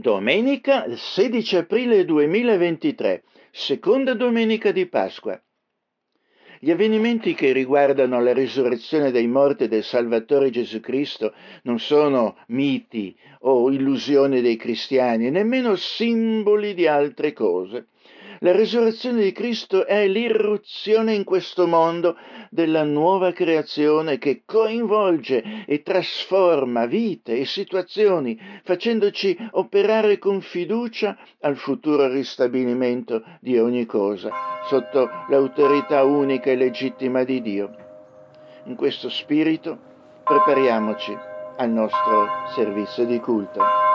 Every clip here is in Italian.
Domenica 16 aprile 2023, seconda domenica di Pasqua. Gli avvenimenti che riguardano la risurrezione dei morti del Salvatore Gesù Cristo non sono miti o illusioni dei cristiani, nemmeno simboli di altre cose. La risurrezione di Cristo è l'irruzione in questo mondo della nuova creazione che coinvolge e trasforma vite e situazioni, facendoci operare con fiducia al futuro ristabilimento di ogni cosa, sotto l'autorità unica e legittima di Dio. In questo spirito prepariamoci al nostro servizio di culto.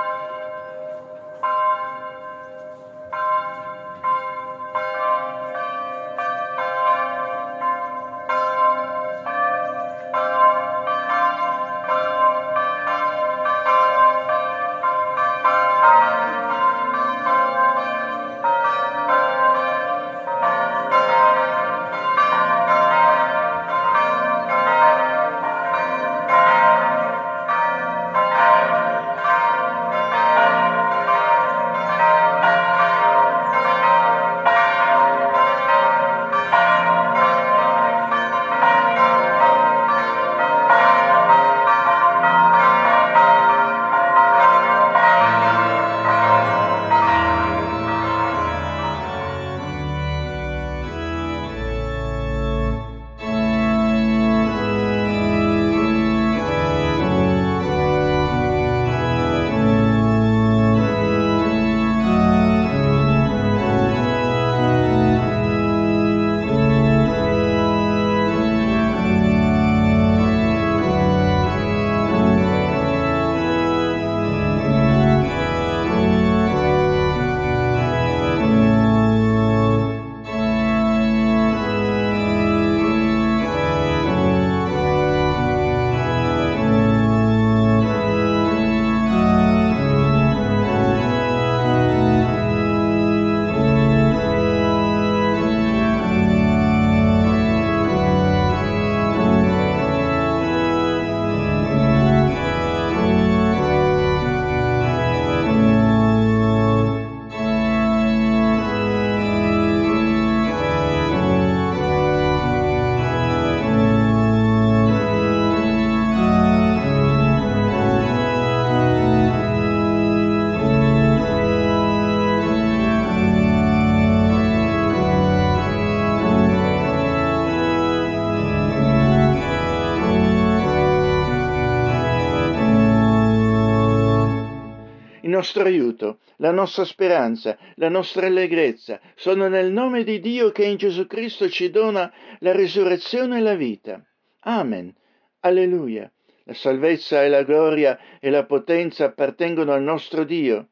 Nostro aiuto, la nostra speranza, la nostra allegrezza sono nel nome di Dio che in Gesù Cristo ci dona la risurrezione e la vita. Amen. Alleluia. La salvezza e la gloria e la potenza appartengono al nostro Dio.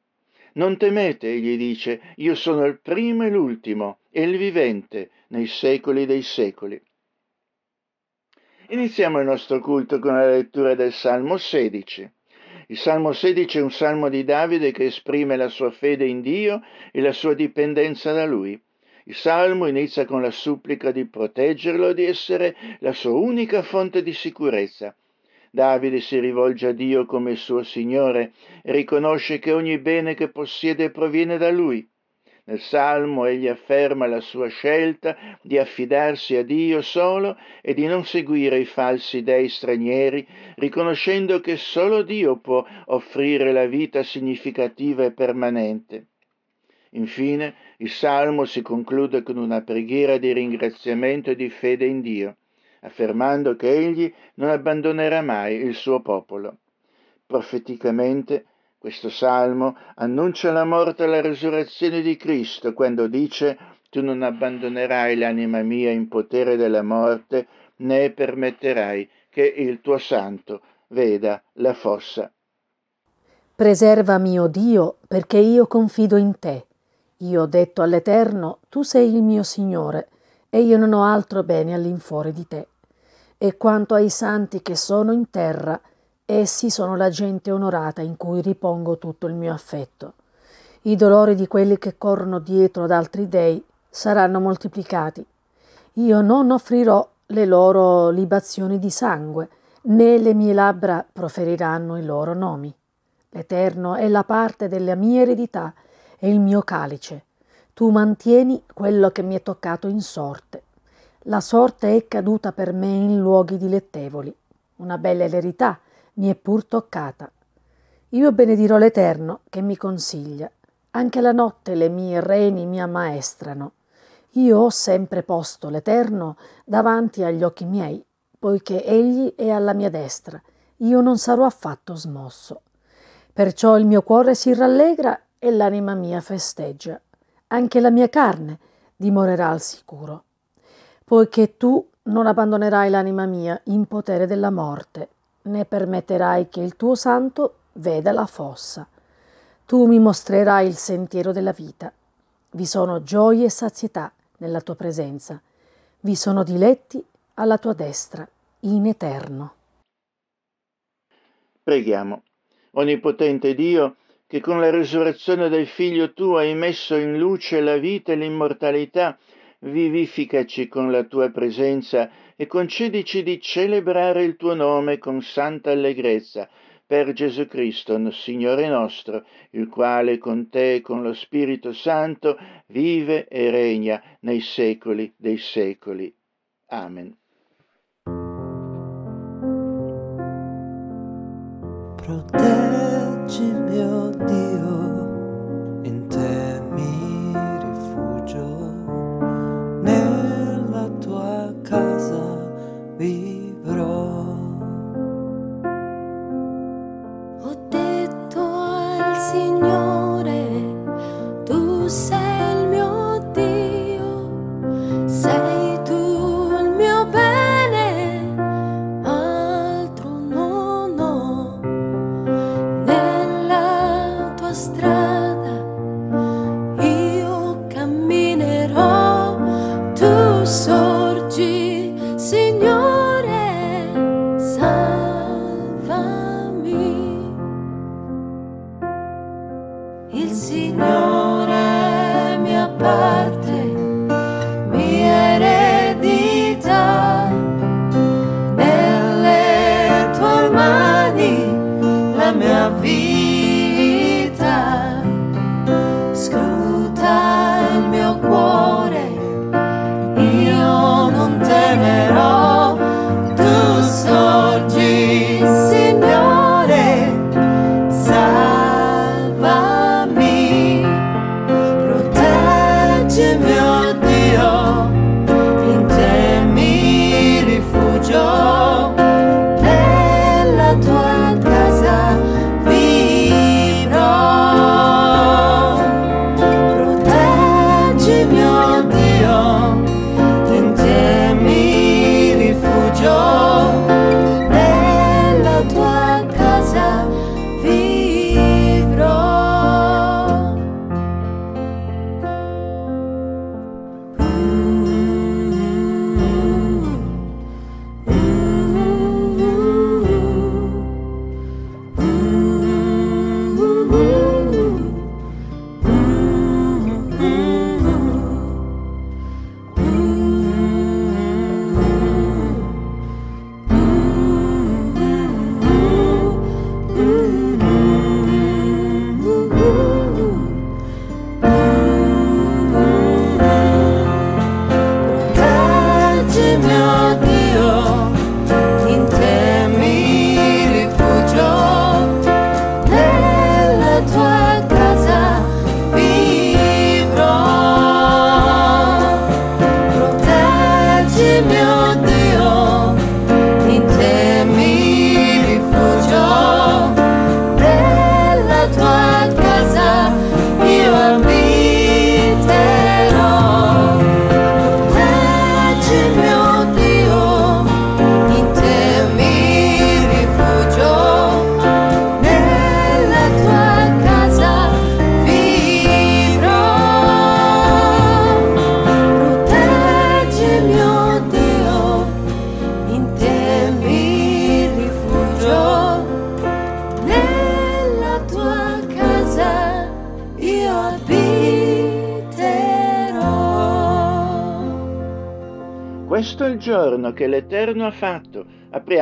Non temete, egli dice, io sono il primo e l'ultimo e il vivente nei secoli dei secoli. Iniziamo il nostro culto con la lettura del Salmo 16. Il Salmo 16 è un salmo di Davide che esprime la sua fede in Dio e la sua dipendenza da Lui. Il salmo inizia con la supplica di proteggerlo e di essere la sua unica fonte di sicurezza. Davide si rivolge a Dio come suo Signore e riconosce che ogni bene che possiede proviene da Lui. Nel Salmo egli afferma la sua scelta di affidarsi a Dio solo e di non seguire i falsi dei stranieri, riconoscendo che solo Dio può offrire la vita significativa e permanente. Infine, il Salmo si conclude con una preghiera di ringraziamento e di fede in Dio, affermando che egli non abbandonerà mai il suo popolo. Profeticamente, questo salmo annuncia la morte e la risurrezione di Cristo quando dice tu non abbandonerai l'anima mia in potere della morte, né permetterai che il tuo santo veda la fossa. Preservami, o Dio, perché io confido in te. Io ho detto all'Eterno, tu sei il mio Signore, e io non ho altro bene all'infuori di te. E quanto ai santi che sono in terra, Essi sono la gente onorata in cui ripongo tutto il mio affetto. I dolori di quelli che corrono dietro ad altri dei saranno moltiplicati. Io non offrirò le loro libazioni di sangue, né le mie labbra proferiranno i loro nomi. L'Eterno è la parte della mia eredità e il mio calice. Tu mantieni quello che mi è toccato in sorte. La sorte è caduta per me in luoghi dilettevoli. Una bella eredità mi è pur toccata. Io benedirò l'Eterno che mi consiglia. Anche la notte le mie reni mi ammaestrano. Io ho sempre posto l'Eterno davanti agli occhi miei, poiché Egli è alla mia destra. Io non sarò affatto smosso. Perciò il mio cuore si rallegra e l'anima mia festeggia anche la mia carne dimorerà al sicuro, poiché tu non abbandonerai l'anima mia in potere della morte, né permetterai che il tuo santo veda la fossa. Tu mi mostrerai il sentiero della vita. Vi sono gioie e sazietà nella tua presenza. Vi sono diletti alla tua destra, in eterno. Preghiamo. Onnipotente Dio, che con la risurrezione del Figlio tuo hai messo in luce la vita e l'immortalità, vivificaci con la tua presenza e concedici di celebrare il tuo nome con santa allegrezza per Gesù Cristo, Signore nostro, il quale con te e con lo Spirito Santo vive e regna nei secoli dei secoli. Amen.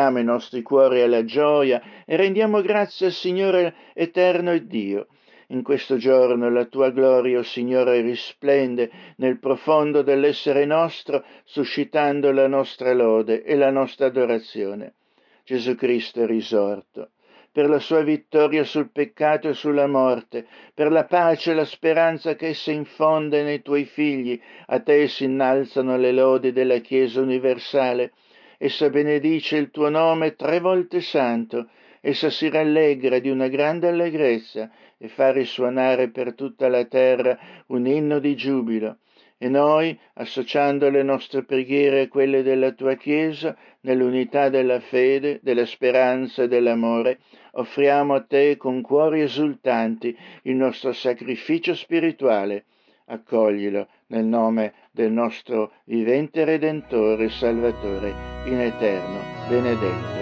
Apriamo i nostri cuori alla gioia e rendiamo grazie al Signore eterno e Dio. In questo giorno la tua gloria, o oh Signore, risplende nel profondo dell'essere nostro, suscitando la nostra lode e la nostra adorazione. Gesù Cristo è risorto per la sua vittoria sul peccato e sulla morte, per la pace e la speranza che essa infonde nei tuoi figli. A te si innalzano le lodi della Chiesa universale. Essa benedice il tuo nome tre volte santo. Essa si rallegra di una grande allegrezza e fa risuonare per tutta la terra un inno di giubilo. E noi, associando le nostre preghiere a quelle della tua Chiesa, nell'unità della fede, della speranza e dell'amore, offriamo a te con cuori esultanti il nostro sacrificio spirituale. Accoglilo nel nome del nostro vivente Redentore e Salvatore, in eterno, benedetto.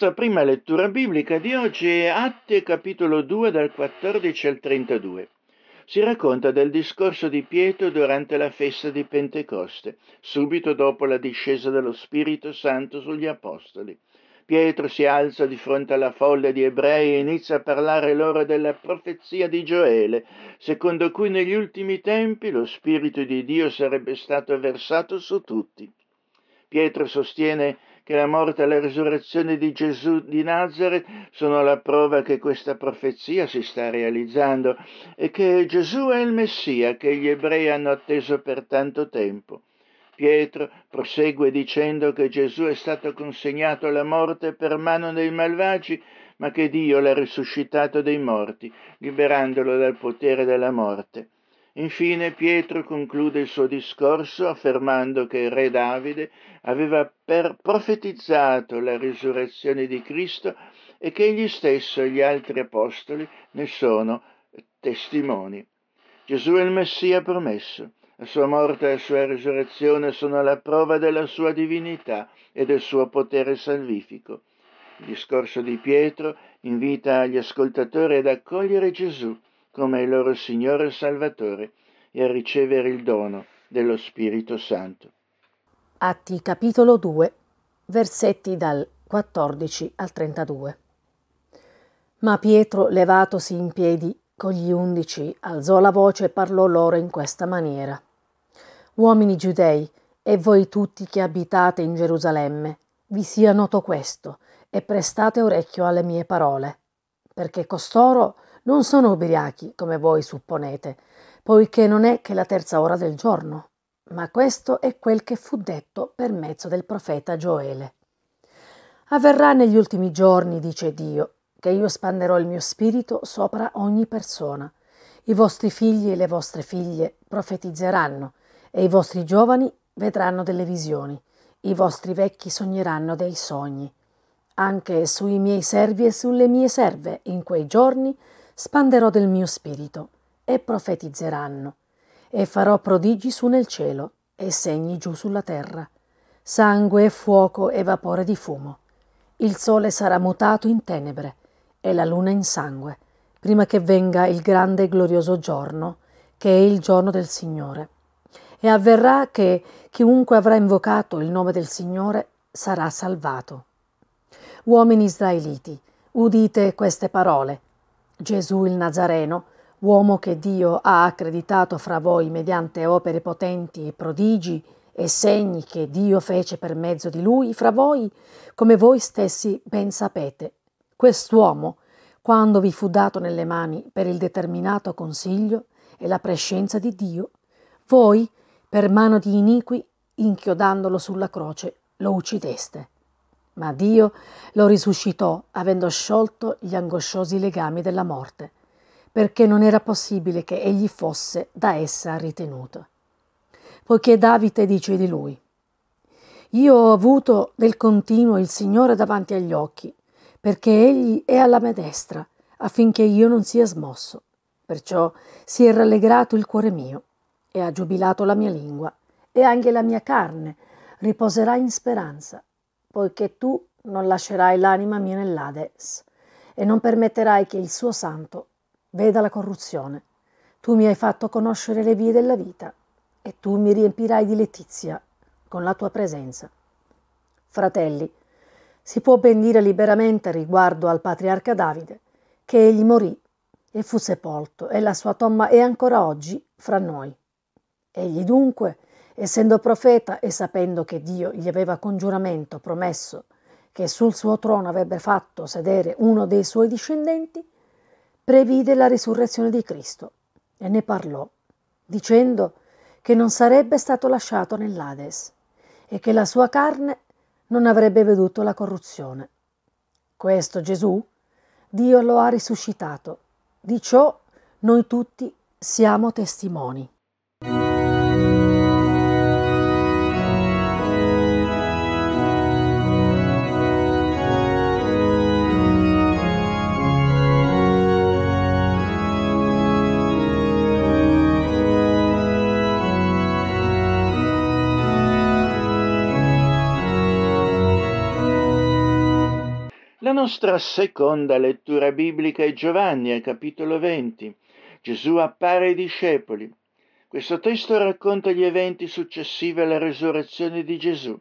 Nostra prima lettura biblica di oggi è Atti capitolo 2 dal 14 al 32. Si racconta del discorso di Pietro durante la festa di Pentecoste, subito dopo la discesa dello Spirito Santo sugli Apostoli. Pietro si alza di fronte alla folla di ebrei e inizia a parlare loro della profezia di Gioele, secondo cui negli ultimi tempi lo Spirito di Dio sarebbe stato versato su tutti. Pietro sostiene che la morte e la risurrezione di Gesù di Nazareth sono la prova che questa profezia si sta realizzando e che Gesù è il Messia che gli ebrei hanno atteso per tanto tempo. Pietro prosegue dicendo che Gesù è stato consegnato alla morte per mano dei malvagi, ma che Dio l'ha risuscitato dai morti, liberandolo dal potere della morte. Infine Pietro conclude il suo discorso affermando che il re Davide aveva profetizzato la risurrezione di Cristo e che egli stesso e gli altri apostoli ne sono testimoni. Gesù è il Messia promesso. La sua morte e la sua risurrezione sono la prova della sua divinità e del suo potere salvifico. Il discorso di Pietro invita gli ascoltatori ad accogliere Gesù come il loro Signore e Salvatore e a ricevere il dono dello Spirito Santo. Atti capitolo 2, versetti dal 14 al 32. Ma Pietro, levatosi in piedi con gli undici, alzò la voce e parlò loro in questa maniera. Uomini giudei, e voi tutti che abitate in Gerusalemme, vi sia noto questo, e prestate orecchio alle mie parole, perché costoro non sono ubriachi, come voi supponete, poiché non è che la terza ora del giorno. Ma questo è quel che fu detto per mezzo del profeta Gioele. Avverrà negli ultimi giorni, dice Dio, che io spanderò il mio spirito sopra ogni persona. I vostri figli e le vostre figlie profetizzeranno, e i vostri giovani vedranno delle visioni, i vostri vecchi sogneranno dei sogni. Anche sui miei servi e sulle mie serve in quei giorni spanderò del mio spirito e profetizzeranno, e farò prodigi su nel cielo e segni giù sulla terra, sangue e fuoco e vapore di fumo. Il sole sarà mutato in tenebre e la luna in sangue, prima che venga il grande e glorioso giorno, che è il giorno del Signore. E avverrà che chiunque avrà invocato il nome del Signore sarà salvato. Uomini israeliti, udite queste parole Gesù il Nazareno, uomo che Dio ha accreditato fra voi mediante opere potenti e prodigi e segni che Dio fece per mezzo di lui fra voi, come voi stessi ben sapete. Quest'uomo, quando vi fu dato nelle mani per il determinato consiglio e la prescenza di Dio, voi, per mano di iniqui, inchiodandolo sulla croce, lo uccideste ma Dio lo risuscitò avendo sciolto gli angosciosi legami della morte, perché non era possibile che egli fosse da essa ritenuto. Poiché Davide dice di lui, io ho avuto del continuo il Signore davanti agli occhi, perché egli è alla mia destra, affinché io non sia smosso. Perciò si è rallegrato il cuore mio e ha giubilato la mia lingua e anche la mia carne riposerà in speranza, poiché tu non lascerai l'anima mia nell'Ades e non permetterai che il suo santo veda la corruzione. Tu mi hai fatto conoscere le vie della vita e tu mi riempirai di letizia con la tua presenza. Fratelli, si può ben dire liberamente riguardo al patriarca Davide che egli morì e fu sepolto e la sua tomba è ancora oggi fra noi. Egli dunque, essendo profeta e sapendo che Dio gli aveva con giuramento promesso che sul suo trono avrebbe fatto sedere uno dei suoi discendenti, previde la risurrezione di Cristo e ne parlò, dicendo che non sarebbe stato lasciato nell'Ades e che la sua carne non avrebbe veduto la corruzione. Questo Gesù, Dio lo ha risuscitato. Di ciò noi tutti siamo testimoni. Nostra seconda lettura biblica è Giovanni, capitolo 20. Gesù appare ai discepoli. Questo testo racconta gli eventi successivi alla resurrezione di Gesù.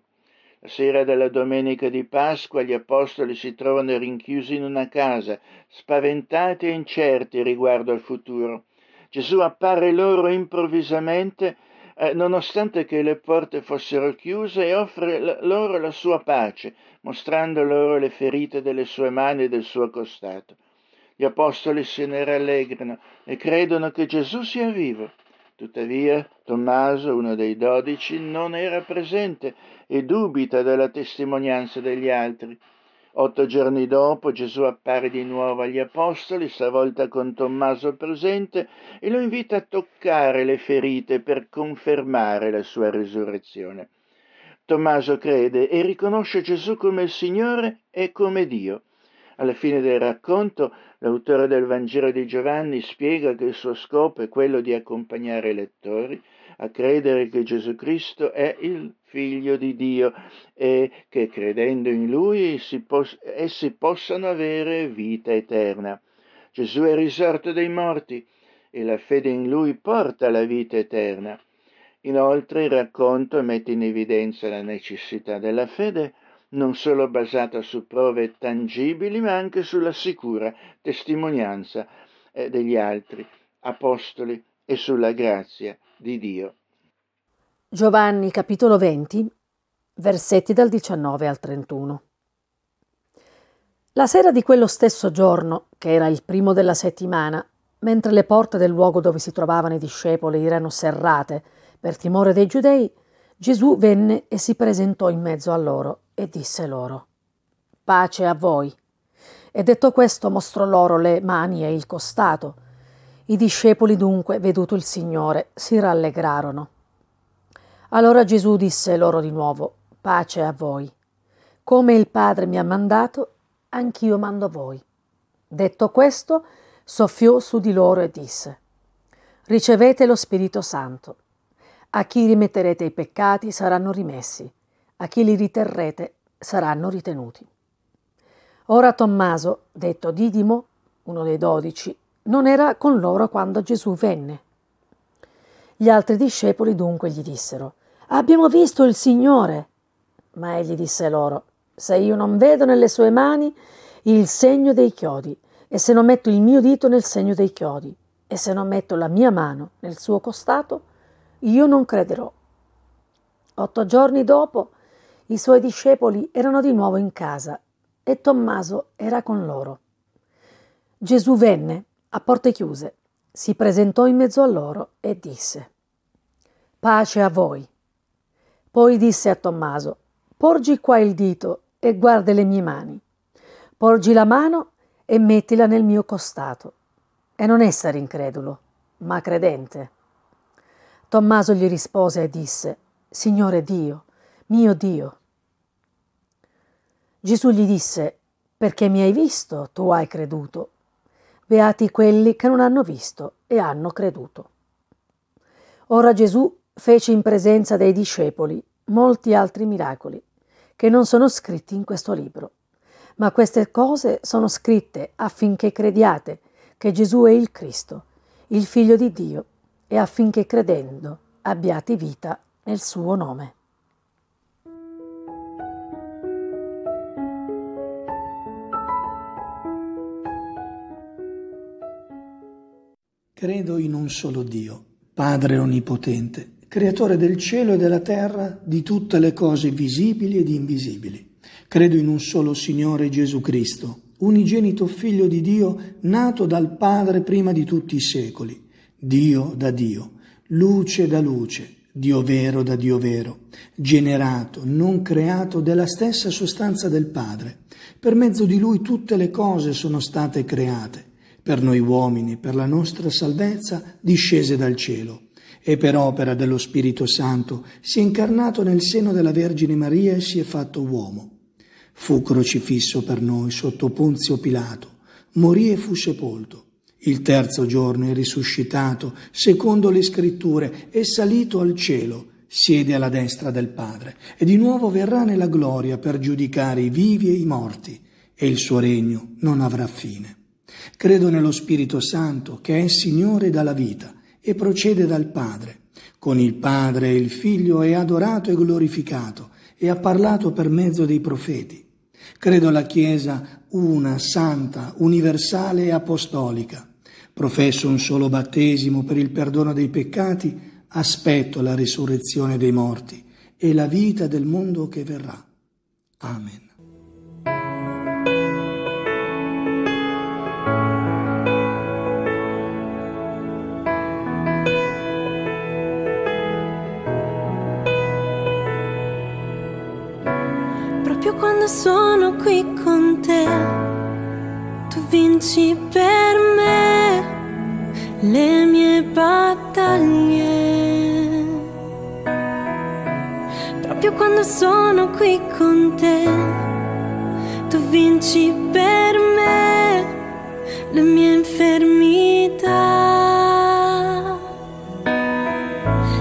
La sera della domenica di Pasqua gli apostoli si trovano rinchiusi in una casa, spaventati e incerti riguardo al futuro. Gesù appare loro improvvisamente eh, nonostante che le porte fossero chiuse e offre loro la sua pace, mostrando loro le ferite delle sue mani e del suo costato. Gli apostoli se ne rallegrano e credono che Gesù sia vivo. Tuttavia Tommaso, uno dei dodici, non era presente e dubita della testimonianza degli altri. Otto giorni dopo Gesù appare di nuovo agli apostoli, stavolta con Tommaso presente, e lo invita a toccare le ferite per confermare la sua risurrezione. Tommaso crede e riconosce Gesù come il Signore e come Dio. Alla fine del racconto, l'autore del Vangelo di Giovanni spiega che il suo scopo è quello di accompagnare i lettori a credere che Gesù Cristo è il figlio di Dio e che credendo in lui pos- essi possano avere vita eterna. Gesù è risorto dai morti e la fede in lui porta alla vita eterna. Inoltre il racconto mette in evidenza la necessità della fede non solo basata su prove tangibili, ma anche sulla sicura testimonianza eh, degli altri apostoli e sulla grazia di Dio. Giovanni capitolo 20, versetti dal 19 al 31. La sera di quello stesso giorno, che era il primo della settimana, mentre le porte del luogo dove si trovavano i discepoli erano serrate per timore dei giudei, Gesù venne e si presentò in mezzo a loro e disse loro, Pace a voi. E detto questo mostrò loro le mani e il costato. I discepoli dunque, veduto il Signore, si rallegrarono. Allora Gesù disse loro di nuovo, pace a voi. Come il Padre mi ha mandato, anch'io mando a voi. Detto questo, soffiò su di loro e disse, ricevete lo Spirito Santo. A chi rimetterete i peccati saranno rimessi, a chi li riterrete saranno ritenuti. Ora Tommaso, detto Didimo, uno dei dodici, non era con loro quando Gesù venne. Gli altri discepoli dunque gli dissero, Abbiamo visto il Signore. Ma egli disse loro, Se io non vedo nelle sue mani il segno dei chiodi, e se non metto il mio dito nel segno dei chiodi, e se non metto la mia mano nel suo costato, io non crederò. Otto giorni dopo, i suoi discepoli erano di nuovo in casa e Tommaso era con loro. Gesù venne a porte chiuse, si presentò in mezzo a loro e disse, Pace a voi. Poi disse a Tommaso, Porgi qua il dito e guarda le mie mani. Porgi la mano e mettila nel mio costato. E non essere incredulo, ma credente. Tommaso gli rispose e disse, Signore Dio, mio Dio. Gesù gli disse, perché mi hai visto, tu hai creduto. Beati quelli che non hanno visto e hanno creduto. Ora Gesù fece in presenza dei discepoli molti altri miracoli che non sono scritti in questo libro. Ma queste cose sono scritte affinché crediate che Gesù è il Cristo, il Figlio di Dio, e affinché credendo abbiate vita nel suo nome. Credo in un solo Dio, Padre Onnipotente, Creatore del cielo e della terra, di tutte le cose visibili ed invisibili. Credo in un solo Signore Gesù Cristo, unigenito Figlio di Dio, nato dal Padre prima di tutti i secoli, Dio da Dio, luce da luce, Dio vero da Dio vero, generato, non creato della stessa sostanza del Padre. Per mezzo di Lui tutte le cose sono state create per noi uomini, per la nostra salvezza, discese dal cielo e per opera dello Spirito Santo si è incarnato nel seno della Vergine Maria e si è fatto uomo. Fu crocifisso per noi sotto Ponzio Pilato, morì e fu sepolto. Il terzo giorno è risuscitato, secondo le scritture, è salito al cielo, siede alla destra del Padre e di nuovo verrà nella gloria per giudicare i vivi e i morti e il suo regno non avrà fine. Credo nello Spirito Santo, che è Signore dalla vita e procede dal Padre. Con il Padre e il Figlio è adorato e glorificato e ha parlato per mezzo dei profeti. Credo alla Chiesa una, santa, universale e apostolica. Professo un solo battesimo per il perdono dei peccati, aspetto la risurrezione dei morti e la vita del mondo che verrà. Amen. quando sono qui con te, tu vinci per me le mie battaglie. Proprio quando sono qui con te, tu vinci per me le mie infermità.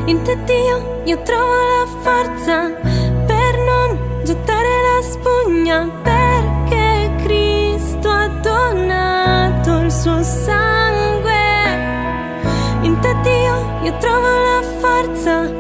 In te Dio io trovo la forza per non gettare la spugna perché Cristo ha donato il suo sangue. Trovo la forza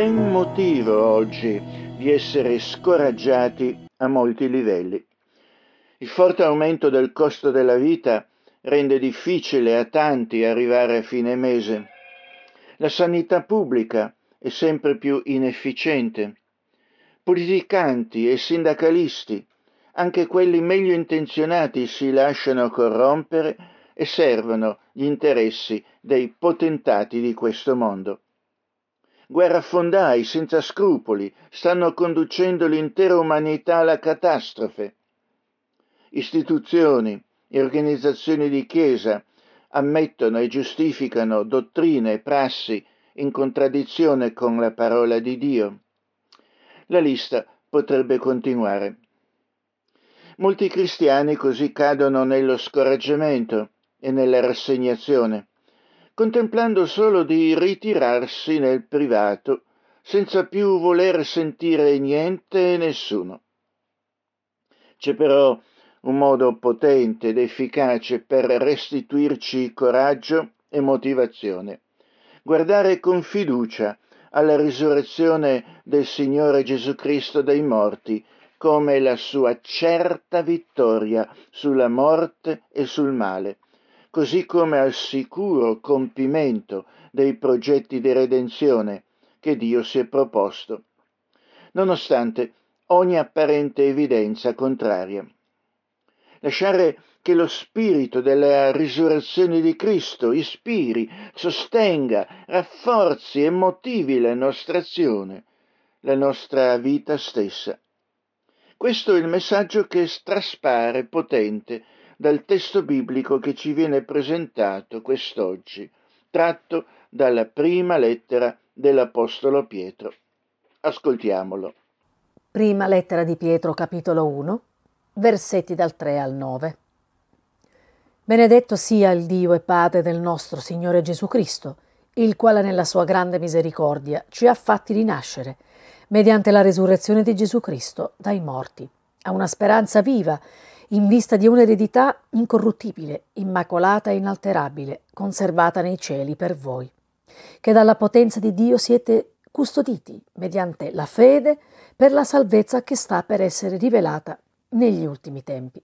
ben motivo oggi di essere scoraggiati a molti livelli. Il forte aumento del costo della vita rende difficile a tanti arrivare a fine mese. La sanità pubblica è sempre più inefficiente. Politicanti e sindacalisti, anche quelli meglio intenzionati, si lasciano corrompere e servono gli interessi dei potentati di questo mondo. Guerrafondai senza scrupoli stanno conducendo l'intera umanità alla catastrofe. Istituzioni e organizzazioni di Chiesa ammettono e giustificano dottrine e prassi in contraddizione con la parola di Dio. La lista potrebbe continuare. Molti cristiani così cadono nello scoraggiamento e nella rassegnazione, contemplando solo di ritirarsi nel privato, senza più voler sentire niente e nessuno. C'è però un modo potente ed efficace per restituirci coraggio e motivazione. Guardare con fiducia alla risurrezione del Signore Gesù Cristo dai morti come la sua certa vittoria sulla morte e sul male, così come al sicuro compimento dei progetti di redenzione che Dio si è proposto, nonostante ogni apparente evidenza contraria. Lasciare che lo spirito della risurrezione di Cristo ispiri, sostenga, rafforzi e motivi la nostra azione, la nostra vita stessa. Questo è il messaggio che traspare potente dal testo biblico che ci viene presentato quest'oggi, tratto dalla prima lettera dell'Apostolo Pietro. Ascoltiamolo. Prima lettera di Pietro, capitolo 1, versetti dal 3 al 9. Benedetto sia il Dio e Padre del nostro Signore Gesù Cristo, il quale nella sua grande misericordia ci ha fatti rinascere, mediante la resurrezione di Gesù Cristo dai morti, a una speranza viva, in vista di un'eredità incorruttibile, immacolata e inalterabile, conservata nei cieli per voi, che dalla potenza di Dio siete custoditi mediante la fede per la salvezza che sta per essere rivelata negli ultimi tempi.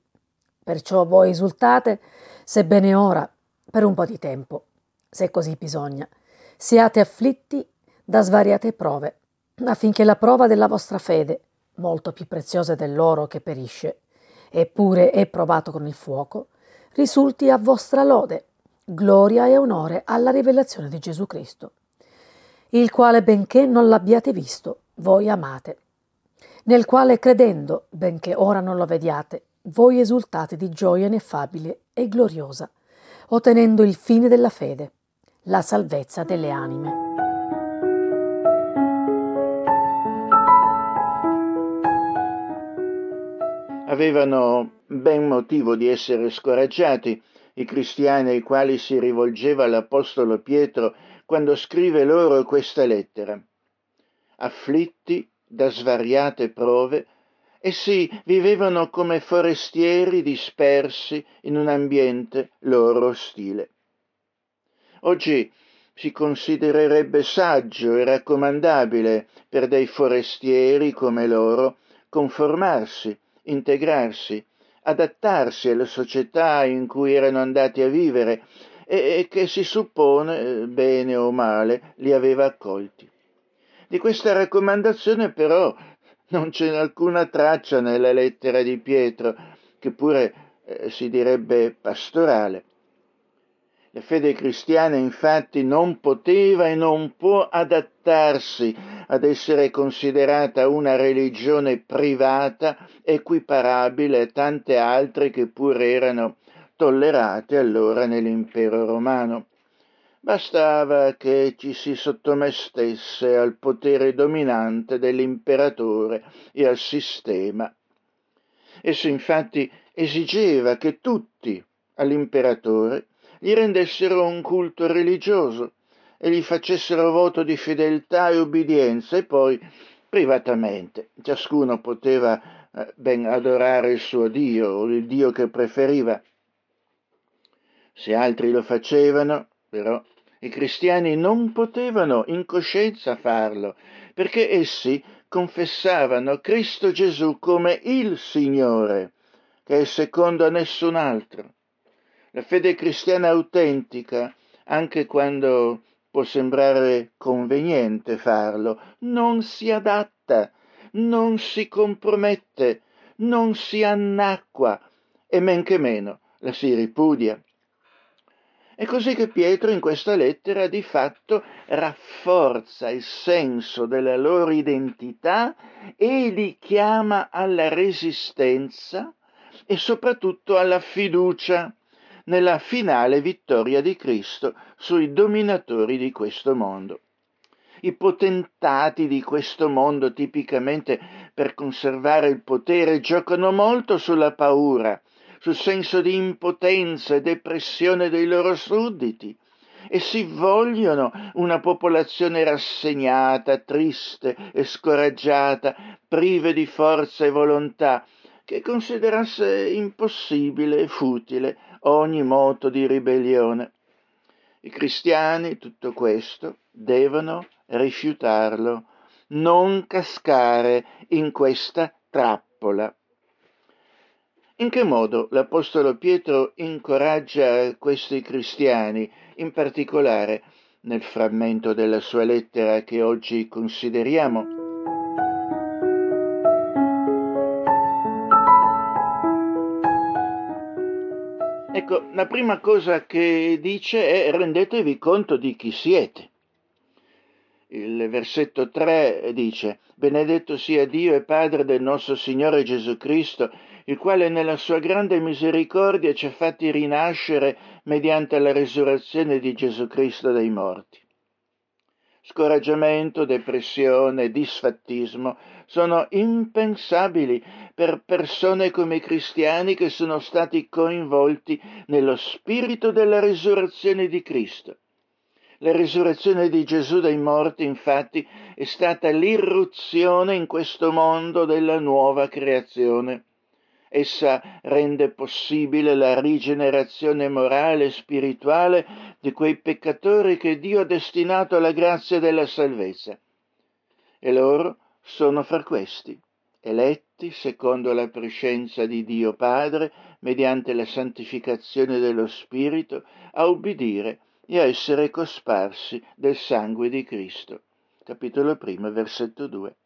Perciò voi esultate, sebbene ora, per un po' di tempo, se così bisogna, siate afflitti da svariate prove, affinché la prova della vostra fede, molto più preziosa dell'oro che perisce, eppure è provato con il fuoco, risulti a vostra lode, gloria e onore alla rivelazione di Gesù Cristo, il quale benché non l'abbiate visto, voi amate nel quale credendo, benché ora non lo vediate, voi esultate di gioia ineffabile e gloriosa, ottenendo il fine della fede, la salvezza delle anime. Avevano ben motivo di essere scoraggiati i cristiani ai quali si rivolgeva l'Apostolo Pietro quando scrive loro questa lettera. Afflitti da svariate prove, essi vivevano come forestieri dispersi in un ambiente loro ostile. Oggi si considererebbe saggio e raccomandabile per dei forestieri come loro conformarsi, integrarsi, adattarsi alle società in cui erano andati a vivere e che si suppone, bene o male, li aveva accolti. Di questa raccomandazione però non c'è alcuna traccia nella lettera di Pietro, che pure eh, si direbbe pastorale. La fede cristiana infatti non poteva e non può adattarsi ad essere considerata una religione privata equiparabile a tante altre che pure erano tollerate allora nell'impero romano. Bastava che ci si sottomettesse al potere dominante dell'imperatore e al sistema. Esso infatti esigeva che tutti all'imperatore gli rendessero un culto religioso e gli facessero voto di fedeltà e obbedienza e poi privatamente ciascuno poteva eh, ben adorare il suo Dio o il Dio che preferiva. Se altri lo facevano, però I cristiani non potevano in coscienza farlo, perché essi confessavano Cristo Gesù come il Signore, che è secondo a nessun altro. La fede cristiana autentica, anche quando può sembrare conveniente farlo, non si adatta, non si compromette, non si annacqua e men che meno la si ripudia. È così che Pietro in questa lettera di fatto rafforza il senso della loro identità e li chiama alla resistenza e soprattutto alla fiducia nella finale vittoria di Cristo sui dominatori di questo mondo. I potentati di questo mondo tipicamente per conservare il potere giocano molto sulla paura, sul senso di impotenza e depressione dei loro sudditi e si vogliono una popolazione rassegnata, triste e scoraggiata, prive di forza e volontà, che considerasse impossibile e futile ogni moto di ribellione. I cristiani tutto questo devono rifiutarlo, non cascare in questa trappola. In che modo l'Apostolo Pietro incoraggia questi cristiani, in particolare nel frammento della sua lettera che oggi consideriamo? Ecco, la prima cosa che dice è rendetevi conto di chi siete. Il versetto 3 dice, Benedetto sia Dio e Padre del nostro Signore Gesù Cristo, il quale nella sua grande misericordia ci ha fatti rinascere mediante la resurrezione di Gesù Cristo dai morti. Scoraggiamento, depressione, disfattismo sono impensabili per persone come i cristiani che sono stati coinvolti nello spirito della risurrezione di Cristo. La risurrezione di Gesù dai morti, infatti, è stata l'irruzione in questo mondo della nuova creazione. Essa rende possibile la rigenerazione morale e spirituale di quei peccatori che Dio ha destinato alla grazia della salvezza. E loro sono fra questi, eletti secondo la prescenza di Dio Padre, mediante la santificazione dello Spirito, a ubbidire e a essere cosparsi del sangue di Cristo. Capitolo 1, versetto 2.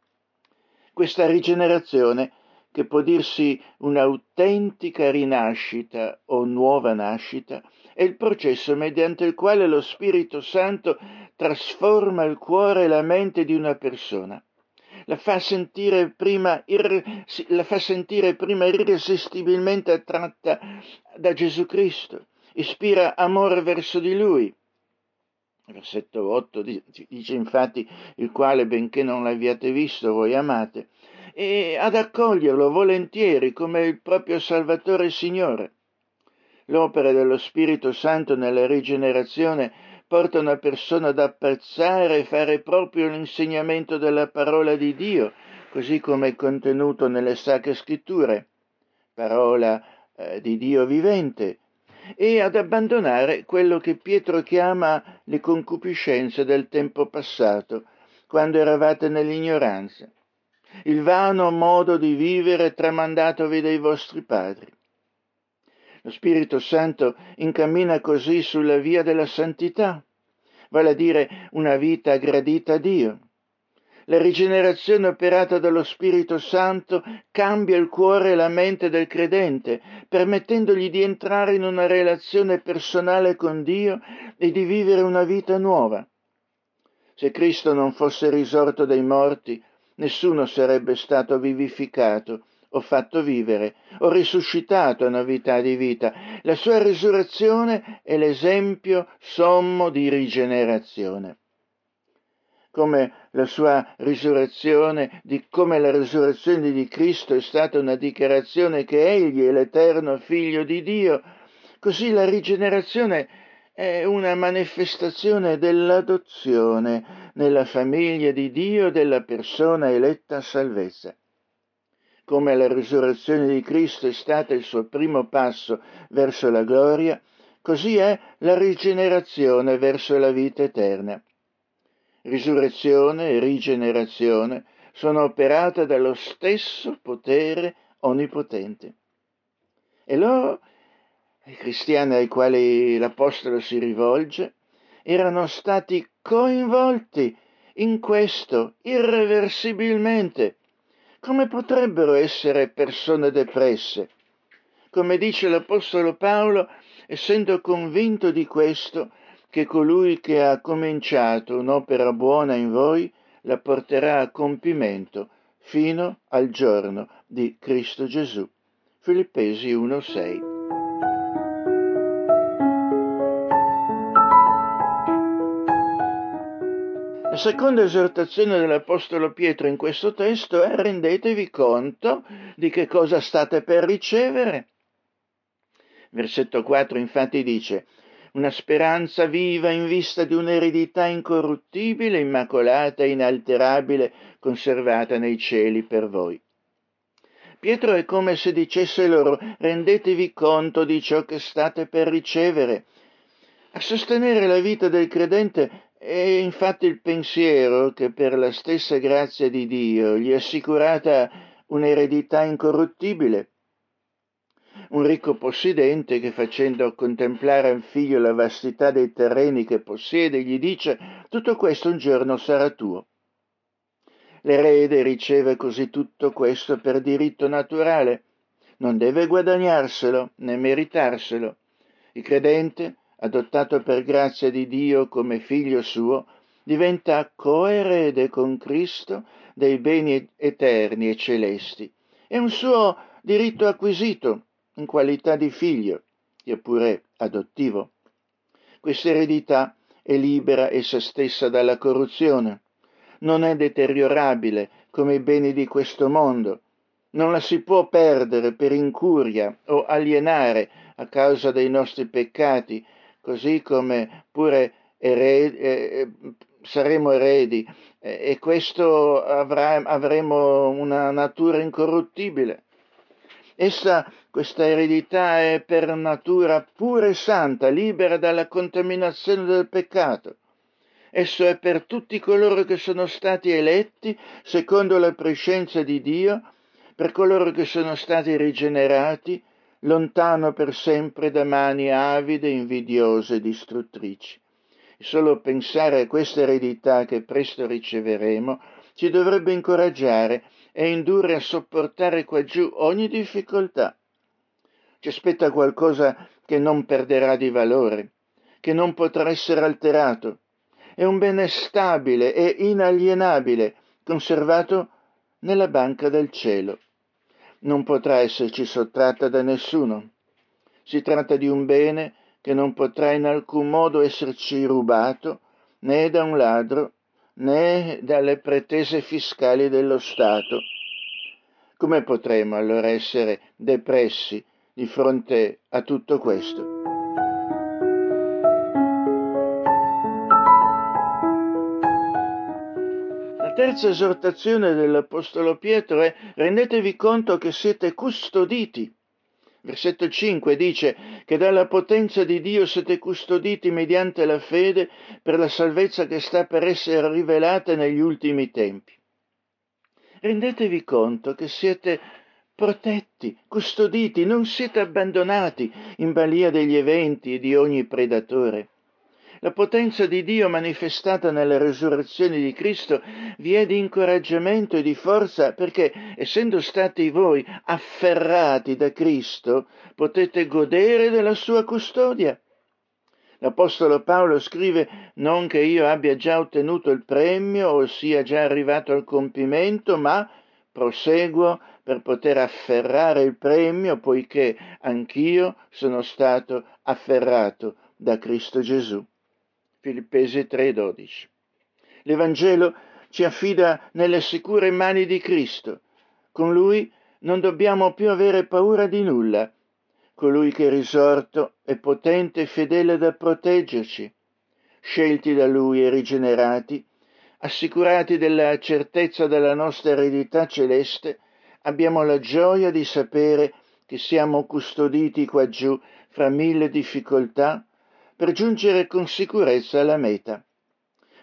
Questa rigenerazione che può dirsi un'autentica rinascita o nuova nascita, è il processo mediante il quale lo Spirito Santo trasforma il cuore e la mente di una persona. La fa, sentire prima, la fa sentire prima irresistibilmente attratta da Gesù Cristo, ispira amore verso di Lui. Versetto 8 dice infatti il quale benché non l'abbiate visto voi amate e ad accoglierlo volentieri come il proprio Salvatore e Signore. L'opera dello Spirito Santo nella rigenerazione porta una persona ad apprezzare e fare proprio l'insegnamento della parola di Dio, così come è contenuto nelle sacre scritture, parola eh, di Dio vivente, e ad abbandonare quello che Pietro chiama le concupiscenze del tempo passato, quando eravate nell'ignoranza. Il vano modo di vivere tramandatovi dai vostri padri. Lo Spirito Santo incammina così sulla via della santità, vale a dire una vita gradita a Dio. La rigenerazione operata dallo Spirito Santo cambia il cuore e la mente del credente, permettendogli di entrare in una relazione personale con Dio e di vivere una vita nuova. Se Cristo non fosse risorto dai morti, nessuno sarebbe stato vivificato o fatto vivere o risuscitato novità di vita. La sua risurrezione è l'esempio sommo di rigenerazione. Come la sua risurrezione, di come la risurrezione di Cristo è stata una dichiarazione che egli è l'eterno figlio di Dio, così la rigenerazione è una manifestazione dell'adozione nella famiglia di Dio della persona eletta a salvezza. Come la risurrezione di Cristo è stata il suo primo passo verso la gloria, Così è la rigenerazione verso la vita eterna. Risurrezione e rigenerazione sono operate dallo stesso potere onnipotente. E loro, i cristiani ai quali l'Apostolo si rivolge, erano stati coinvolti in questo irreversibilmente. Come potrebbero essere persone depresse? Come dice l'Apostolo Paolo, essendo convinto di questo, che colui che ha cominciato un'opera buona in voi la porterà a compimento fino al giorno di Cristo Gesù. Filippesi 1:6 La seconda esortazione dell'Apostolo Pietro in questo testo è rendetevi conto di che cosa state per ricevere. Versetto 4 infatti dice, una speranza viva in vista di un'eredità incorruttibile, immacolata e inalterabile, conservata nei cieli per voi. Pietro è come se dicesse loro rendetevi conto di ciò che state per ricevere. A sostenere la vita del credente è infatti il pensiero che per la stessa grazia di Dio gli è assicurata un'eredità incorruttibile, un ricco possidente che facendo contemplare al figlio la vastità dei terreni che possiede, gli dice tutto questo un giorno sarà tuo. L'erede riceve così tutto questo per diritto naturale, non deve guadagnarselo né meritarselo. Il credente, adottato per grazia di Dio come figlio suo, diventa coerede con Cristo dei beni eterni e celesti. È un suo diritto acquisito in qualità di figlio, eppure adottivo. Questa eredità è libera essa stessa dalla corruzione, non è deteriorabile come i beni di questo mondo, non la si può perdere per incuria o alienare a causa dei nostri peccati, così come pure eredi, eh, saremo eredi eh, e questo avrà, avremo una natura incorruttibile. Essa, questa eredità è per natura pura e santa, libera dalla contaminazione del peccato. Esso è per tutti coloro che sono stati eletti secondo la prescenza di Dio, per coloro che sono stati rigenerati, lontano per sempre da mani avide, invidiose distruttrici. Solo pensare a questa eredità che presto riceveremo ci dovrebbe incoraggiare e indurre a sopportare qua giù ogni difficoltà. Ci aspetta qualcosa che non perderà di valore, che non potrà essere alterato. È un bene stabile e inalienabile, conservato nella banca del cielo. Non potrà esserci sottratta da nessuno. Si tratta di un bene che non potrà in alcun modo esserci rubato né da un ladro né dalle pretese fiscali dello Stato. Come potremo allora essere depressi di fronte a tutto questo? Terza esortazione dell'Apostolo Pietro è rendetevi conto che siete custoditi Versetto 5 dice che dalla potenza di Dio siete custoditi mediante la fede per la salvezza che sta per essere rivelata negli ultimi tempi. Rendetevi conto che siete protetti, custoditi, non siete abbandonati in balia degli eventi e di ogni predatore. La potenza di Dio manifestata nella resurrezione di Cristo vi è di incoraggiamento e di forza perché, essendo stati voi afferrati da Cristo, potete godere della sua custodia. L'Apostolo Paolo scrive non che io abbia già ottenuto il premio o sia già arrivato al compimento, ma proseguo per poter afferrare il premio poiché anch'io sono stato afferrato da Cristo Gesù. Filippesi 3:12. L'Evangelo ci affida nelle sicure mani di Cristo. Con Lui non dobbiamo più avere paura di nulla. Colui che è risorto è potente e fedele da proteggerci. Scelti da Lui e rigenerati, assicurati della certezza della nostra eredità celeste, abbiamo la gioia di sapere che siamo custoditi qua giù fra mille difficoltà, per giungere con sicurezza alla meta.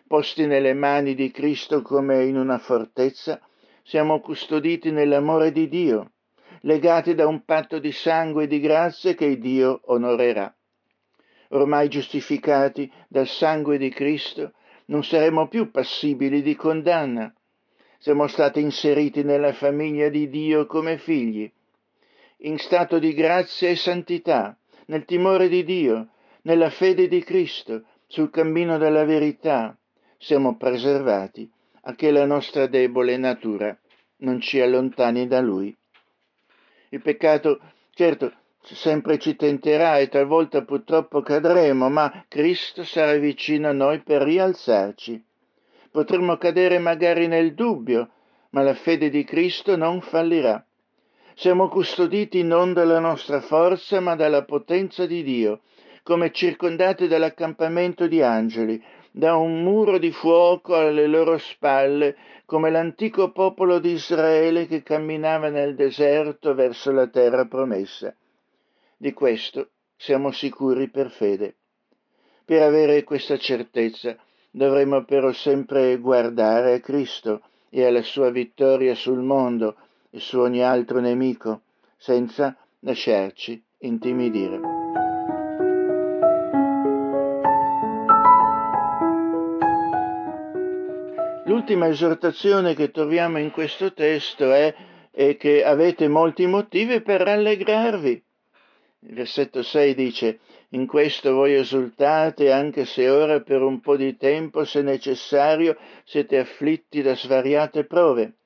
Posti nelle mani di Cristo come in una fortezza, siamo custoditi nell'amore di Dio, legati da un patto di sangue e di grazie che Dio onorerà. Ormai giustificati dal sangue di Cristo, non saremo più passibili di condanna. Siamo stati inseriti nella famiglia di Dio come figli, in stato di grazia e santità, nel timore di Dio, nella fede di Cristo, sul cammino della verità. Siamo preservati a che la nostra debole natura non ci allontani da Lui. Il peccato, certo, sempre ci tenterà e talvolta purtroppo cadremo, ma Cristo sarà vicino a noi per rialzarci. Potremmo cadere magari nel dubbio, ma la fede di Cristo non fallirà. Siamo custoditi non dalla nostra forza, ma dalla potenza di Dio, come circondati dall'accampamento di angeli, da un muro di fuoco alle loro spalle, come l'antico popolo di Israele che camminava nel deserto verso la terra promessa. Di questo siamo sicuri per fede. Per avere questa certezza dovremo però sempre guardare a Cristo e alla sua vittoria sul mondo e su ogni altro nemico, senza lasciarci intimidire. L'ultima esortazione che troviamo in questo testo è, è che avete molti motivi per rallegrarvi il versetto 6 dice, in questo voi esultate anche se ora per un po' di tempo, se necessario, siete afflitti da svariate prove.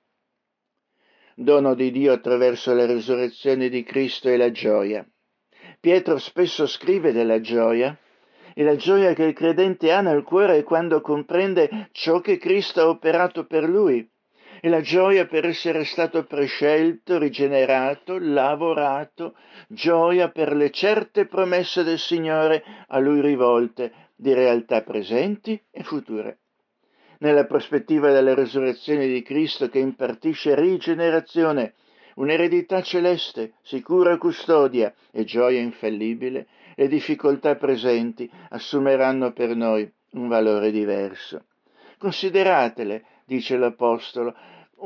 Dono di Dio attraverso la risurrezione di Cristo è la gioia. Pietro spesso scrive della gioia, e la gioia che il credente ha nel cuore quando comprende ciò che Cristo ha operato per lui e la gioia per essere stato prescelto, rigenerato, lavorato, gioia per le certe promesse del Signore a lui rivolte, di realtà presenti e future. Nella prospettiva della resurrezione di Cristo che impartisce rigenerazione, un'eredità celeste, sicura custodia e gioia infallibile, le difficoltà presenti assumeranno per noi un valore diverso. Consideratele, dice l'Apostolo,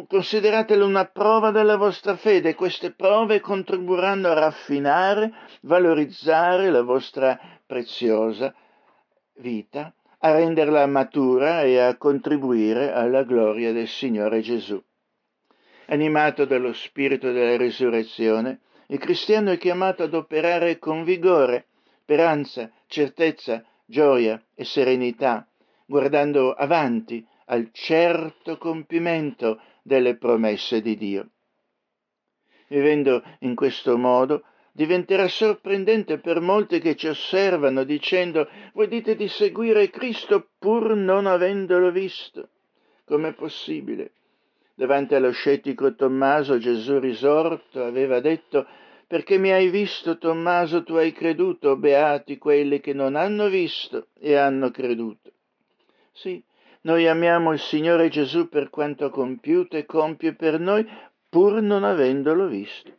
consideratele una prova della vostra fede. Queste prove contribuiranno a raffinare, valorizzare la vostra preziosa vita, a renderla matura e a contribuire alla gloria del Signore Gesù. Animato dallo spirito della risurrezione, il cristiano è chiamato ad operare con vigore, speranza, certezza, gioia e serenità, guardando avanti al certo compimento delle promesse di Dio. Vivendo in questo modo, diventerà sorprendente per molti che ci osservano dicendo voi dite di seguire Cristo pur non avendolo visto. Com'è possibile? Davanti allo scettico Tommaso Gesù risorto aveva detto perché mi hai visto, Tommaso, tu hai creduto, beati quelli che non hanno visto e hanno creduto. Sì, noi amiamo il Signore Gesù per quanto ha compiuto e compie per noi, pur non avendolo visto.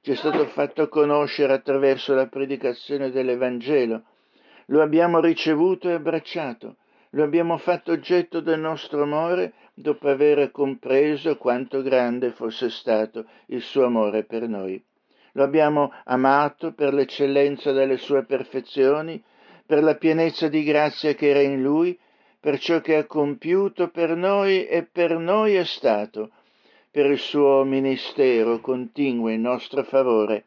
Ci è stato fatto conoscere attraverso la predicazione dell'Evangelo. Lo abbiamo ricevuto e abbracciato. Lo abbiamo fatto oggetto del nostro amore dopo aver compreso quanto grande fosse stato il suo amore per noi. Lo abbiamo amato per l'eccellenza delle sue perfezioni, per la pienezza di grazia che era in lui per ciò che ha compiuto per noi e per noi è stato, per il suo ministero continuo in nostro favore.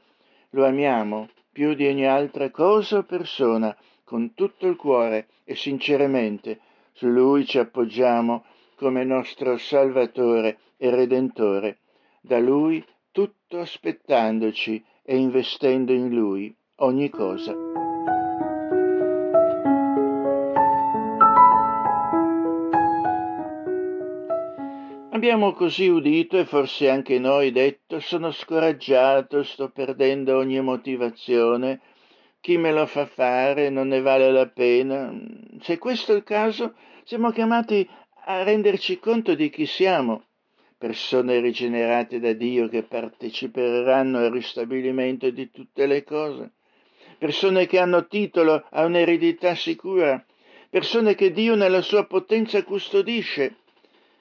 Lo amiamo più di ogni altra cosa o persona, con tutto il cuore e sinceramente. Su lui ci appoggiamo come nostro Salvatore e Redentore. Da lui aspettandoci e investendo in lui ogni cosa. Abbiamo così udito e forse anche noi detto sono scoraggiato, sto perdendo ogni motivazione, chi me lo fa fare non ne vale la pena. Se questo è il caso, siamo chiamati a renderci conto di chi siamo, persone rigenerate da Dio che parteciperanno al ristabilimento di tutte le cose, persone che hanno titolo a un'eredità sicura, persone che Dio nella sua potenza custodisce.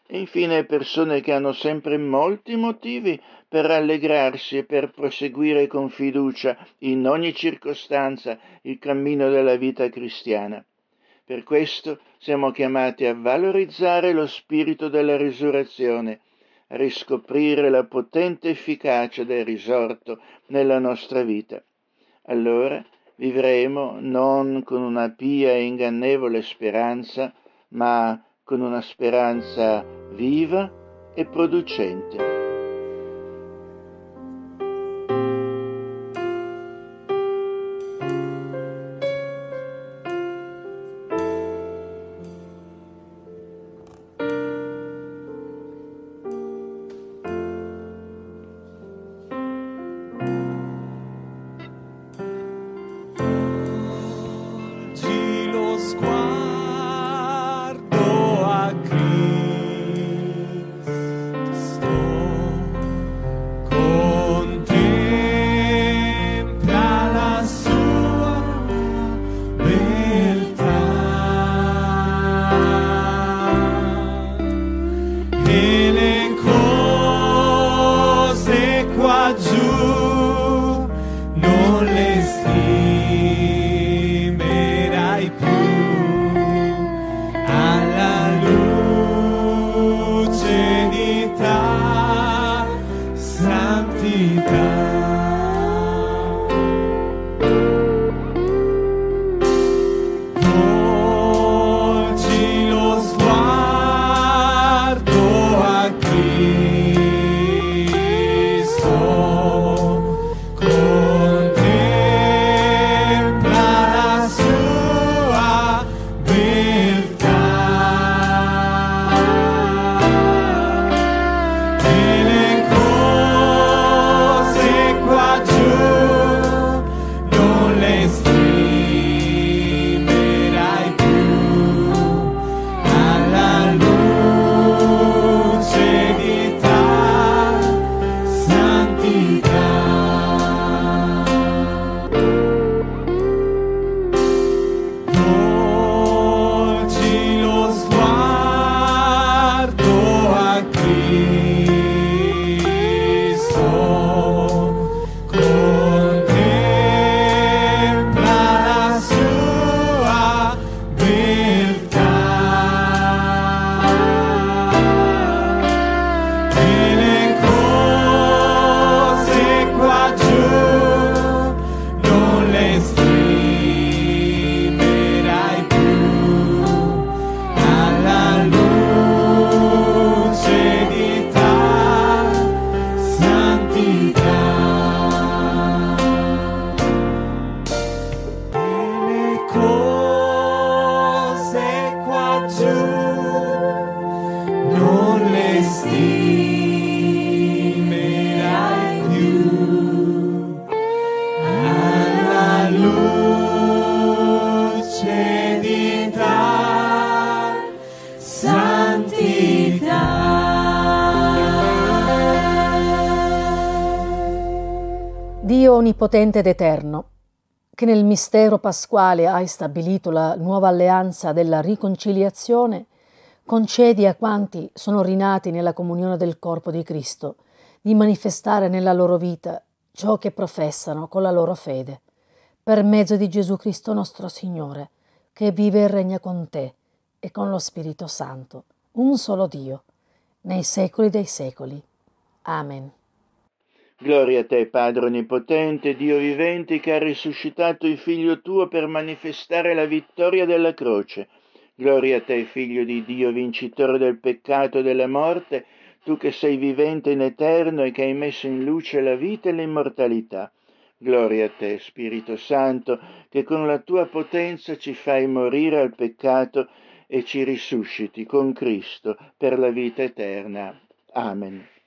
E infine persone che hanno sempre molti motivi per rallegrarsi e per proseguire con fiducia in ogni circostanza il cammino della vita cristiana. Per questo siamo chiamati a valorizzare lo spirito della risurrezione, riscoprire la potente efficacia del risorto nella nostra vita. Allora vivremo non con una pia e ingannevole speranza, ma con una speranza viva e producente. beginning. Onnipotente ed eterno, che nel mistero pasquale hai stabilito la nuova alleanza della riconciliazione, concedi a quanti sono rinati nella comunione del corpo di Cristo di manifestare nella loro vita ciò che professano con la loro fede, per mezzo di Gesù Cristo nostro Signore, che vive e regna con te e con lo Spirito Santo, un solo Dio, nei secoli dei secoli. Amen. Gloria a te, Padre Onnipotente, Dio vivente, che ha risuscitato il Figlio tuo per manifestare la vittoria della croce. Gloria a te, Figlio di Dio, vincitore del peccato e della morte, tu che sei vivente in eterno e che hai messo in luce la vita e l'immortalità. Gloria a te, Spirito Santo, che con la tua potenza ci fai morire al peccato e ci risusciti con Cristo per la vita eterna. Amen.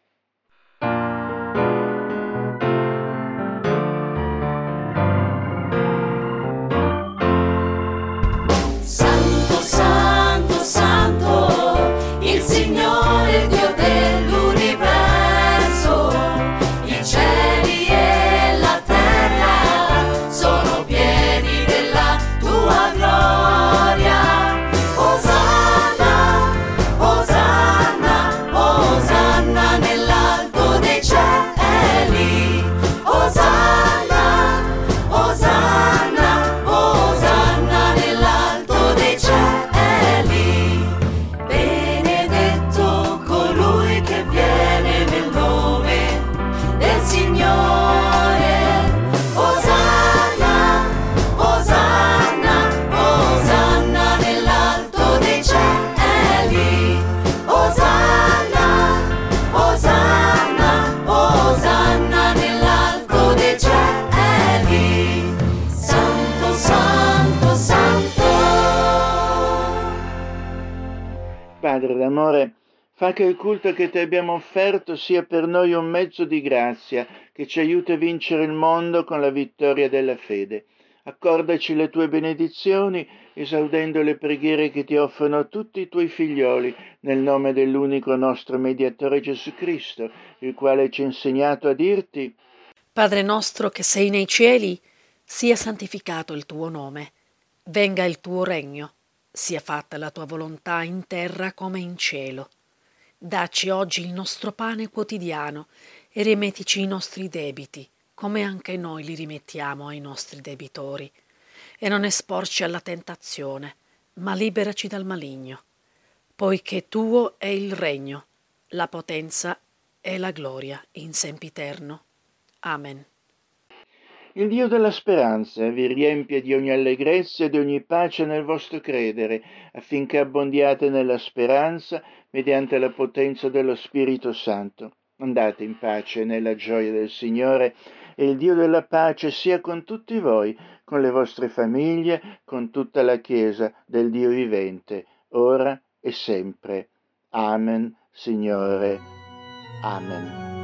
Culto che ti abbiamo offerto sia per noi un mezzo di grazia che ci aiuta a vincere il mondo con la vittoria della fede. Accordaci le tue benedizioni, esaudendo le preghiere che ti offrono tutti i tuoi figlioli, nel nome dell'unico nostro mediatore Gesù Cristo, il quale ci ha insegnato a dirti, Padre nostro che sei nei cieli, sia santificato il tuo nome, venga il tuo regno, sia fatta la tua volontà in terra come in cielo. Dacci oggi il nostro pane quotidiano e rimettici i nostri debiti come anche noi li rimettiamo ai nostri debitori, e non esporci alla tentazione, ma liberaci dal maligno, poiché tuo è il regno, la potenza e la gloria in sempiterno. Amen. Il Dio della speranza vi riempie di ogni allegrezza e di ogni pace nel vostro credere, affinché abbondiate nella speranza mediante la potenza dello Spirito Santo. Andate in pace nella gioia del Signore e il Dio della pace sia con tutti voi, con le vostre famiglie, con tutta la Chiesa del Dio vivente, ora e sempre. Amen, Signore. Amen.